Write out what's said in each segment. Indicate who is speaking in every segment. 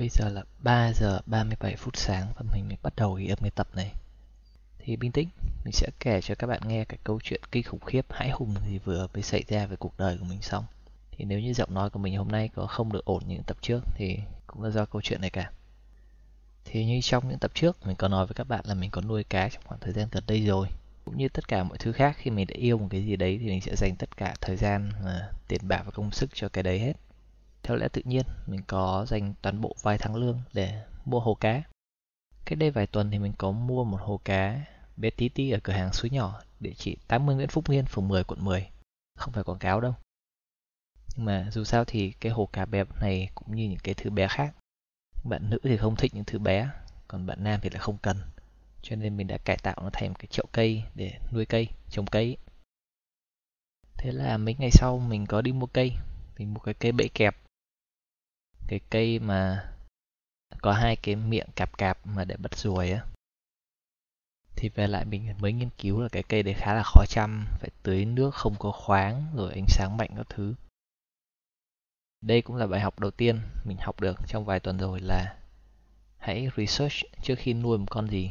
Speaker 1: Bây giờ là 3 giờ 37 phút sáng và mình mới bắt đầu ghi âm cái tập này. Thì bình tĩnh, mình sẽ kể cho các bạn nghe cái câu chuyện kinh khủng khiếp hãi hùng gì vừa mới xảy ra về cuộc đời của mình xong. Thì nếu như giọng nói của mình hôm nay có không được ổn như những tập trước thì cũng là do câu chuyện này cả. Thì như trong những tập trước mình có nói với các bạn là mình có nuôi cá trong khoảng thời gian gần đây rồi. Cũng như tất cả mọi thứ khác khi mình đã yêu một cái gì đấy thì mình sẽ dành tất cả thời gian, và tiền bạc và công sức cho cái đấy hết theo lẽ tự nhiên, mình có dành toàn bộ vài tháng lương để mua hồ cá. Cách đây vài tuần thì mình có mua một hồ cá bé tí tí ở cửa hàng suối nhỏ địa chỉ 80 Nguyễn Phúc Nguyên, phường 10, quận 10. Không phải quảng cáo đâu. Nhưng mà dù sao thì cái hồ cá bé này cũng như những cái thứ bé khác. Bạn nữ thì không thích những thứ bé, còn bạn nam thì lại không cần. Cho nên mình đã cải tạo nó thành một cái chậu cây để nuôi cây, trồng cây. Thế là mấy ngày sau mình có đi mua cây. Mình mua cái cây bẫy kẹp cái cây mà có hai cái miệng cạp cạp mà để bắt ruồi á. Thì về lại mình mới nghiên cứu là cái cây đấy khá là khó chăm, phải tưới nước không có khoáng rồi ánh sáng mạnh các thứ. Đây cũng là bài học đầu tiên mình học được trong vài tuần rồi là hãy research trước khi nuôi một con gì.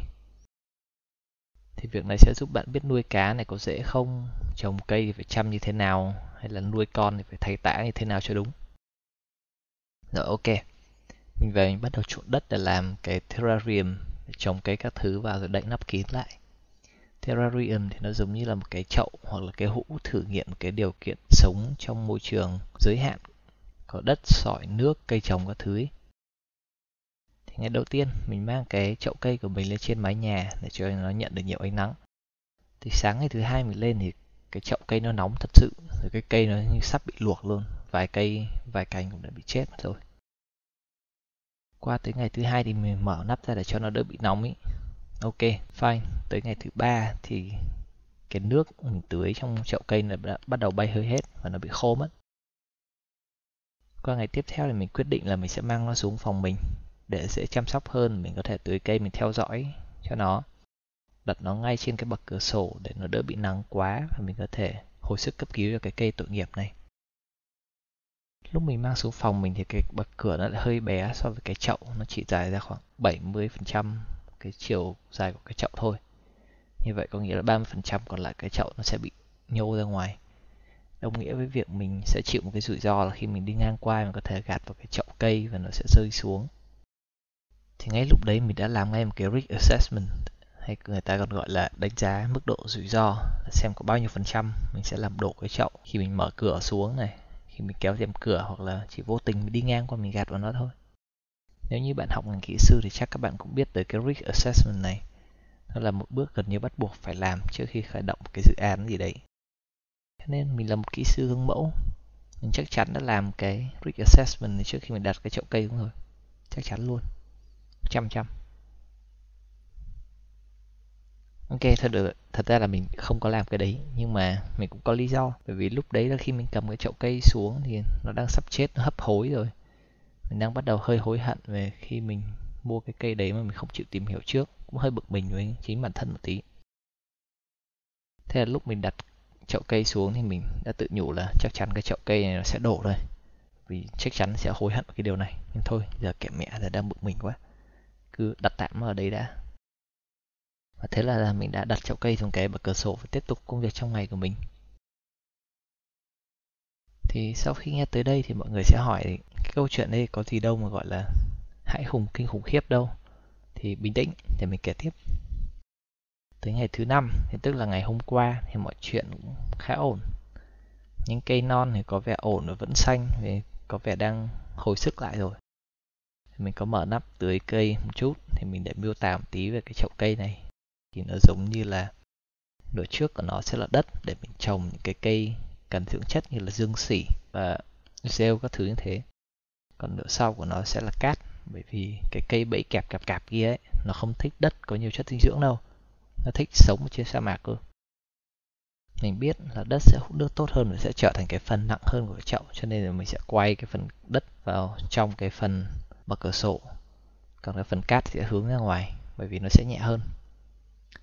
Speaker 1: Thì việc này sẽ giúp bạn biết nuôi cá này có dễ không, trồng cây thì phải chăm như thế nào, hay là nuôi con thì phải thay tã như thế nào cho đúng rồi ok. Mình về mình bắt đầu trộn đất để làm cái terrarium để trồng cây các thứ vào rồi đậy nắp kín lại. Terrarium thì nó giống như là một cái chậu hoặc là cái hũ thử nghiệm cái điều kiện sống trong môi trường giới hạn có đất, sỏi, nước, cây trồng các thứ ấy. Thì ngày đầu tiên mình mang cái chậu cây của mình lên trên mái nhà để cho nó nhận được nhiều ánh nắng. Thì sáng ngày thứ hai mình lên thì cái chậu cây nó nóng thật sự, rồi cái cây nó như sắp bị luộc luôn, vài cây, vài cành cũng đã bị chết rồi. Qua tới ngày thứ hai thì mình mở nắp ra để cho nó đỡ bị nóng ý. Ok fine. Tới ngày thứ ba thì cái nước mình tưới trong chậu cây là đã bắt đầu bay hơi hết và nó bị khô mất. Qua ngày tiếp theo thì mình quyết định là mình sẽ mang nó xuống phòng mình để dễ chăm sóc hơn. Mình có thể tưới cây mình theo dõi cho nó đặt nó ngay trên cái bậc cửa sổ để nó đỡ bị nắng quá. Và mình có thể hồi sức cấp cứu cho cái cây tội nghiệp này lúc mình mang xuống phòng mình thì cái bậc cửa nó lại hơi bé so với cái chậu. Nó chỉ dài ra khoảng 70% cái chiều dài của cái chậu thôi. Như vậy có nghĩa là 30% còn lại cái chậu nó sẽ bị nhô ra ngoài. Đồng nghĩa với việc mình sẽ chịu một cái rủi ro là khi mình đi ngang qua mình có thể gạt vào cái chậu cây và nó sẽ rơi xuống. Thì ngay lúc đấy mình đã làm ngay một cái risk assessment, hay người ta còn gọi là đánh giá mức độ rủi ro, xem có bao nhiêu phần trăm mình sẽ làm đổ cái chậu khi mình mở cửa xuống này khi mình kéo rèm cửa hoặc là chỉ vô tình đi ngang qua mình gạt vào nó thôi. Nếu như bạn học ngành kỹ sư thì chắc các bạn cũng biết tới cái risk assessment này. Nó là một bước gần như bắt buộc phải làm trước khi khởi động cái dự án gì đấy. Cho nên mình là một kỹ sư gương mẫu. Mình chắc chắn đã làm cái risk assessment này trước khi mình đặt cái chậu cây cũng rồi. Chắc chắn luôn. Trăm trăm. Ok, thật được, thật ra là mình không có làm cái đấy nhưng mà mình cũng có lý do bởi vì lúc đấy là khi mình cầm cái chậu cây xuống thì nó đang sắp chết, nó hấp hối rồi. Mình đang bắt đầu hơi hối hận về khi mình mua cái cây đấy mà mình không chịu tìm hiểu trước, cũng hơi bực mình với chính bản thân một tí. Thế là lúc mình đặt chậu cây xuống thì mình đã tự nhủ là chắc chắn cái chậu cây này nó sẽ đổ rồi. Vì chắc chắn sẽ hối hận cái điều này. Nhưng thôi, giờ kệ mẹ giờ đang bực mình quá. Cứ đặt tạm ở đấy đã và thế là mình đã đặt chậu cây xuống cái bậc cửa sổ và tiếp tục công việc trong ngày của mình. Thì sau khi nghe tới đây thì mọi người sẽ hỏi cái câu chuyện đây có gì đâu mà gọi là hãi hùng, kinh khủng khiếp đâu. Thì bình tĩnh, để mình kể tiếp. Tới ngày thứ năm, thì tức là ngày hôm qua, thì mọi chuyện cũng khá ổn. Những cây non thì có vẻ ổn và vẫn xanh vì có vẻ đang hồi sức lại rồi. Mình có mở nắp tưới cây một chút, thì mình để miêu tả một tí về cái chậu cây này thì nó giống như là nửa trước của nó sẽ là đất để mình trồng những cái cây cần dưỡng chất như là dương xỉ và rêu các thứ như thế. Còn nửa sau của nó sẽ là cát, bởi vì cái cây bẫy kẹp kẹp kẹp kia ấy, nó không thích đất có nhiều chất dinh dưỡng đâu. Nó thích sống trên sa mạc cơ. Mình biết là đất sẽ hút nước tốt hơn và sẽ trở thành cái phần nặng hơn của cái chậu, cho nên là mình sẽ quay cái phần đất vào trong cái phần bậc cửa sổ. Còn cái phần cát sẽ hướng ra ngoài, bởi vì nó sẽ nhẹ hơn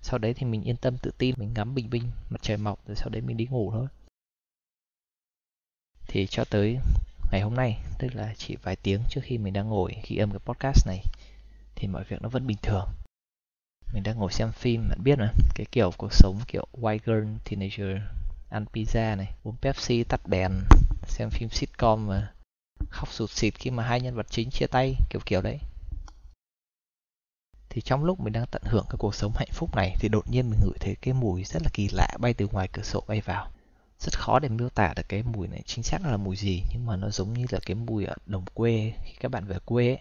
Speaker 1: sau đấy thì mình yên tâm tự tin, mình ngắm bình minh, mặt trời mọc, rồi sau đấy mình đi ngủ thôi. Thì cho tới ngày hôm nay, tức là chỉ vài tiếng trước khi mình đang ngồi ghi âm cái podcast này, thì mọi việc nó vẫn bình thường. Mình đang ngồi xem phim, bạn biết mà, cái kiểu cuộc sống kiểu white girl, teenager, ăn pizza này, uống pepsi, tắt đèn, xem phim sitcom mà khóc sụt sịt khi mà hai nhân vật chính chia tay, kiểu kiểu đấy thì trong lúc mình đang tận hưởng cái cuộc sống hạnh phúc này, thì đột nhiên mình ngửi thấy cái mùi rất là kỳ lạ bay từ ngoài cửa sổ bay vào. Rất khó để miêu tả được cái mùi này chính xác là mùi gì, nhưng mà nó giống như là cái mùi ở đồng quê, khi các bạn về quê ấy.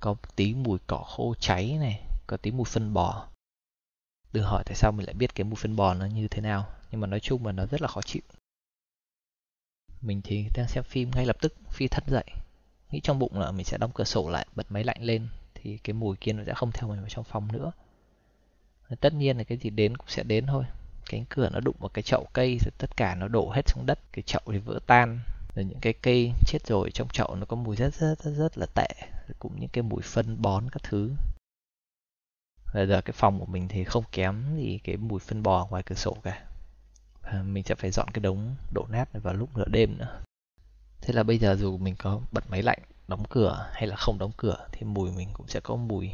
Speaker 1: có tí mùi cỏ khô cháy này, có tí mùi phân bò. Đừng hỏi tại sao mình lại biết cái mùi phân bò nó như thế nào, nhưng mà nói chung là nó rất là khó chịu. Mình thì đang xem phim ngay lập tức, phi thân dậy. Nghĩ trong bụng là mình sẽ đóng cửa sổ lại, bật máy lạnh lên thì cái mùi kia nó sẽ không theo mình vào trong phòng nữa. Tất nhiên là cái gì đến cũng sẽ đến thôi. Cánh cửa nó đụng vào cái chậu cây rồi tất cả nó đổ hết xuống đất. Cái chậu thì vỡ tan. Rồi những cái cây chết rồi trong chậu nó có mùi rất rất rất rất là tệ. Rồi cũng những cái mùi phân bón các thứ. Bây giờ cái phòng của mình thì không kém gì cái mùi phân bò ngoài cửa sổ cả. Và mình sẽ phải dọn cái đống đổ nát này vào lúc nửa đêm nữa. Thế là bây giờ dù mình có bật máy lạnh đóng cửa hay là không đóng cửa thì mùi mình cũng sẽ có mùi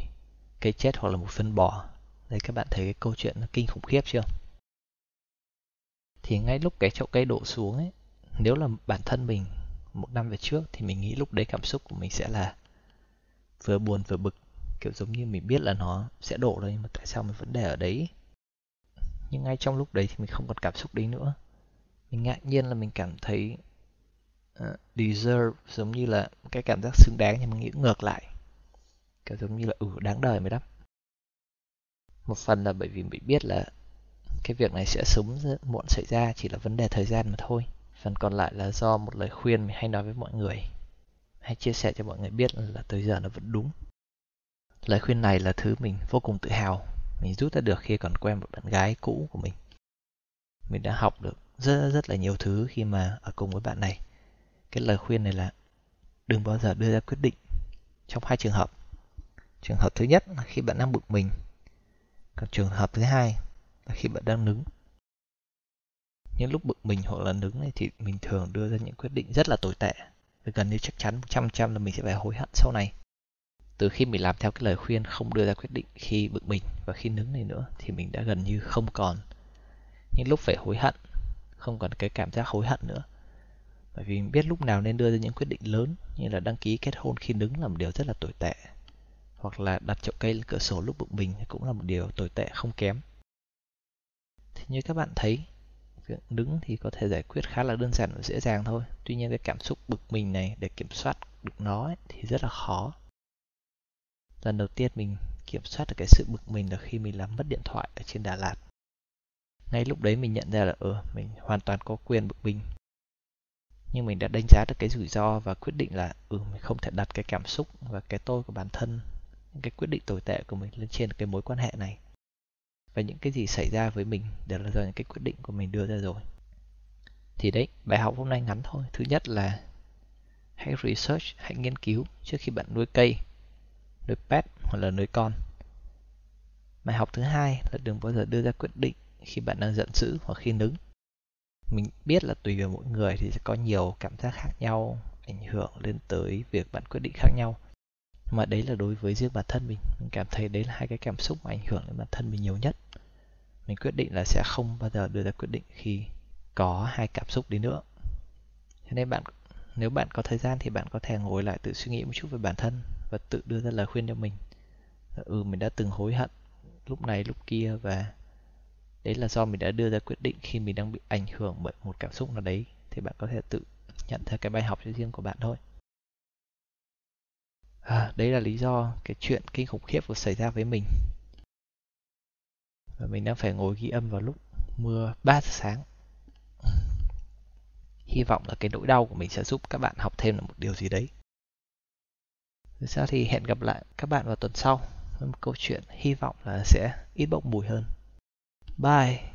Speaker 1: cây chết hoặc là mùi phân bò. Đây các bạn thấy cái câu chuyện nó kinh khủng khiếp chưa? Thì ngay lúc cái chậu cây đổ xuống ấy, nếu là bản thân mình một năm về trước thì mình nghĩ lúc đấy cảm xúc của mình sẽ là vừa buồn vừa bực, kiểu giống như mình biết là nó sẽ đổ đây mà tại sao mình vẫn để ở đấy. Nhưng ngay trong lúc đấy thì mình không còn cảm xúc đấy nữa. Mình ngạc nhiên là mình cảm thấy uh, deserve giống như là cái cảm giác xứng đáng nhưng mà nghĩ ngược lại. Kiểu giống như là ừ đáng đời mới đắp một phần là bởi vì mình biết là cái việc này sẽ sớm muộn xảy ra chỉ là vấn đề thời gian mà thôi. Phần còn lại là do một lời khuyên mình hay nói với mọi người hay chia sẻ cho mọi người biết là tới giờ nó vẫn đúng. Lời khuyên này là thứ mình vô cùng tự hào. Mình rút ra được khi còn quen một bạn gái cũ của mình. Mình đã học được rất rất là nhiều thứ khi mà ở cùng với bạn này cái lời khuyên này là đừng bao giờ đưa ra quyết định trong hai trường hợp. Trường hợp thứ nhất là khi bạn đang bực mình, còn trường hợp thứ hai là khi bạn đang nứng. Những lúc bực mình hoặc là nứng này thì mình thường đưa ra những quyết định rất là tồi tệ. Và gần như chắc chắn 100% là mình sẽ phải hối hận sau này. Từ khi mình làm theo cái lời khuyên không đưa ra quyết định khi bực mình và khi nứng này nữa thì mình đã gần như không còn. Những lúc phải hối hận, không còn cái cảm giác hối hận nữa bởi vì mình biết lúc nào nên đưa ra những quyết định lớn như là đăng ký kết hôn khi đứng là một điều rất là tồi tệ. Hoặc là đặt chậu cây lên cửa sổ lúc bực mình cũng là một điều tồi tệ không kém. Thì như các bạn thấy việc đứng thì có thể giải quyết khá là đơn giản và dễ dàng thôi. Tuy nhiên cái cảm xúc bực mình này để kiểm soát được nó ấy, thì rất là khó. Lần đầu tiên mình kiểm soát được cái sự bực mình là khi mình làm mất điện thoại ở trên Đà Lạt. Ngay lúc đấy mình nhận ra là ờ mình hoàn toàn có quyền bực mình nhưng mình đã đánh giá được cái rủi ro và quyết định là ừ mình không thể đặt cái cảm xúc và cái tôi của bản thân những cái quyết định tồi tệ của mình lên trên cái mối quan hệ này. Và những cái gì xảy ra với mình đều là do những cái quyết định của mình đưa ra rồi. Thì đấy, bài học hôm nay ngắn thôi. Thứ nhất là hãy research, hãy nghiên cứu trước khi bạn nuôi cây, nuôi pet hoặc là nuôi con. Bài học thứ hai là đừng bao giờ đưa ra quyết định khi bạn đang giận dữ hoặc khi nứng mình biết là tùy vào mỗi người thì sẽ có nhiều cảm giác khác nhau, ảnh hưởng lên tới việc bạn quyết định khác nhau. Mà đấy là đối với riêng bản thân mình. Mình cảm thấy đấy là hai cái cảm xúc mà ảnh hưởng đến bản thân mình nhiều nhất. Mình quyết định là sẽ không bao giờ đưa ra quyết định khi có hai cảm xúc đi nữa. Cho nên bạn, nếu bạn có thời gian thì bạn có thể ngồi lại tự suy nghĩ một chút về bản thân và tự đưa ra lời khuyên cho mình. Ừ mình đã từng hối hận lúc này, lúc kia và đấy là do mình đã đưa ra quyết định khi mình đang bị ảnh hưởng bởi một cảm xúc nào đấy. Thì bạn có thể tự nhận ra cái bài học cho riêng của bạn thôi. À, đấy là lý do cái chuyện kinh khủng khiếp vừa xảy ra với mình. Và mình đang phải ngồi ghi âm vào lúc mưa 3 giờ sáng. Hy vọng là cái nỗi đau của mình sẽ giúp các bạn học thêm được một điều gì đấy. Thực ra thì hẹn gặp lại các bạn vào tuần sau với một câu chuyện hy vọng là sẽ ít bốc mùi hơn. Bye!